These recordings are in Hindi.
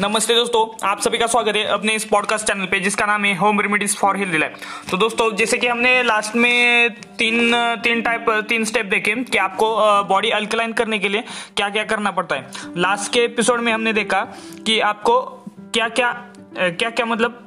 नमस्ते दोस्तों, आप सभी का स्वागत है अपने इस पॉडकास्ट चैनल पे, जिसका नाम है home remedies for healthy life तो दोस्तों, जैसे कि हमने लास्ट में तीन तीन टाइप तीन स्टेप देखे, कि आपको बॉडी अल्कलाइन करने के लिए क्या क्या करना पड़ता है। लास्ट के एपिसोड में हमने देखा कि आपको क्या क्या क्या क्या मतलब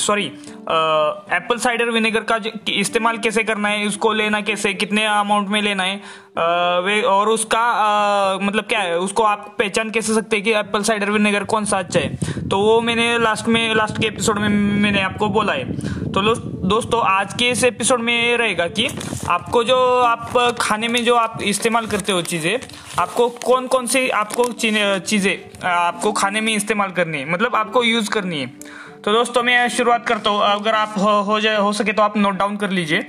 सॉरी एप्पल साइडर विनेगर का इस्तेमाल कैसे करना है? उसको लेना कैसे? कितने अमाउंट में लेना है? आ, वे और उसका आ, मतलब क्या है? उसको आप पहचान कैसे सकते हैं कि एप्पल साइडर विनेगर कौन सा अच्छा है? तो वो मैंने लास्ट में लास्ट के एपिसोड में मैंने आपको बोला है। तो दोस्तों आज के इस एपिसोड में रहेगा कि आपको जो आप खाने में जो आप इस्तेमाल करते हो चीज़ें आपको कौन कौन सी आपको चीज़ें आपको खाने में इस्तेमाल करनी है? मतलब आपको यूज़ करनी है। तो दोस्तों मैं शुरुआत करता हूँ। अगर आप हो, हो जाए हो सके तो आप नोट डाउन कर लीजिए।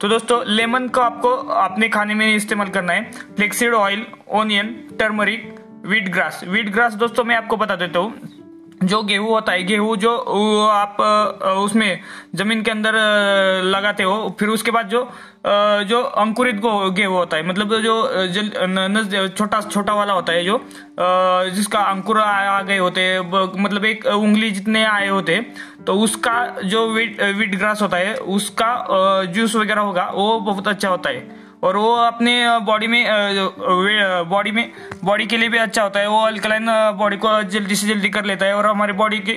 तो दोस्तों लेमन को आपको अपने खाने में इस्तेमाल करना है। Flaxseed oil onion turmeric wheat grass wheat grass दोस्तों मैं आपको बता देता हूँ। जो गेहूँ होता है, गेहूँ जो आप उसमें ज़मीन के अंदर लगाते हो, फिर उसके बाद जो जो अंकुरित गेहूँ होता है मतलब जो जल छोटा छोटा वाला होता है जो जिसका अंकुर आ गए होते मतलब एक उंगली जितने आए होते तो उसका जो वीट वीट ग्रास होता है, उसका जूस वगैरह होगा, वो बहुत अच्छा होता है। और वो अपने बॉडी में बॉडी में बॉडी के लिए भी अच्छा होता है। वो अल्कलाइन बॉडी को जल्दी से जल्दी कर लेता है और हमारे बॉडी की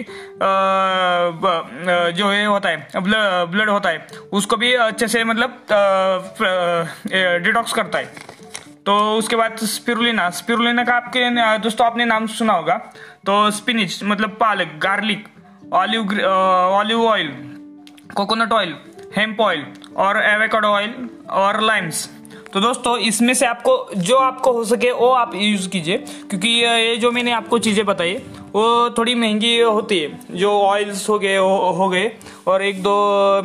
जो है होता है ब्लड होता है, उसको भी अच्छे से मतलब डिटॉक्स करता है। तो उसके बाद स्पिरुलिना स्पिरुलिना का आपके दोस्तों आपने नाम सुना होगा। तो स्पिनिच मतलब पालक garlic olive olive oil coconut oil hemp oil और एवेकाडो ऑयल और लाइम्स तो दोस्तों इसमें से आपको जो आपको हो सके वो आप यूज़ कीजिए क्योंकि ये जो मैंने आपको चीज़ें बताई वो थोड़ी महँगी होती है। जो ऑयल्स हो गए हो, गए और एक दो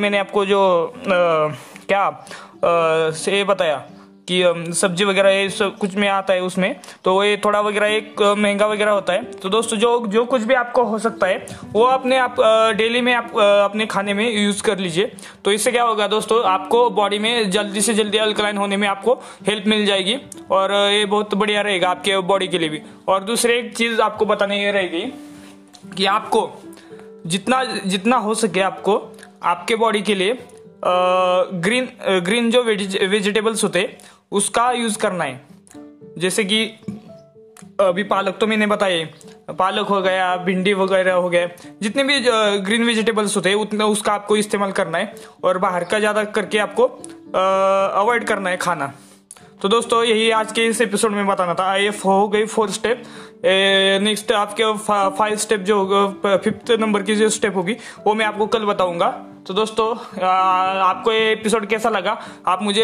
मैंने आपको जो आ, क्या आ, से बताया। कि सब्ज़ी वगैरह ये सब कुछ में आता है उसमें तो ये थोड़ा वगैरह एक महँगा वगैरह होता है। तो दोस्तों, जो जो कुछ भी आपको हो सकता है, वो अपने आप डेली में आप अपने खाने में यूज़ कर लीजिए। तो इससे क्या होगा दोस्तों, आपको बॉडी में जल्दी से जल्दी अल्कलाइन होने में आपको हेल्प मिल जाएगी, और ये बहुत बढ़िया रहेगा आपके बॉडी के लिए भी। और दूसरी एक चीज़ आपको बताने ये रहेगी कि आपको जितना जितना हो सके आपको, आपके बॉडी के लिए ग्रीन ग्रीन जो वेजिटेबल्स होते उसका यूज़ करना है। जैसे कि, अभी पालक तो मैंने बताए पालक हो गया, भिंडी वगैरह हो गया, जितने भी ग्रीन वेजिटेबल्स होते हैं, उतना उसका आपको इस्तेमाल करना है और बाहर का ज़्यादा करके आपको अवॉइड करना है खाना। तो दोस्तों, यही आज के इस एपिसोड में बताना था। एफ़ हो गई फोर स्टेप नेक्स्ट आपके फाइव स्टेप जो होगा फिफ्थ नंबर की जो स्टेप होगी, वो मैं आपको कल बताऊँगा। तो दोस्तों आपको ये एपिसोड कैसा लगा? आप मुझे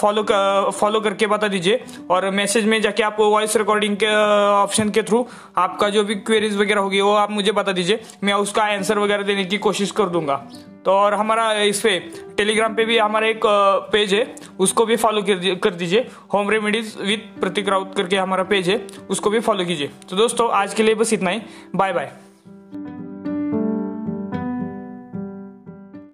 फॉलो फॉलो करके बता दीजिए और मैसेज में जाके आप वॉइस रिकॉर्डिंग के ऑप्शन के थ्रू आपका जो भी क्वेरीज वगैरह होगी, वो आप मुझे बता दीजिए। मैं उसका आंसर वगैरह देने की कोशिश कर दूँगा। तो और हमारा इस पे टेलीग्राम पे भी हमारा एक पेज है, उसको भी फॉलो कर दीजिए home remedies with Prateek Raut करके हमारा पेज है, उसको भी फॉलो कीजिए। तो दोस्तों, आज के लिए बस इतना ही। Bye bye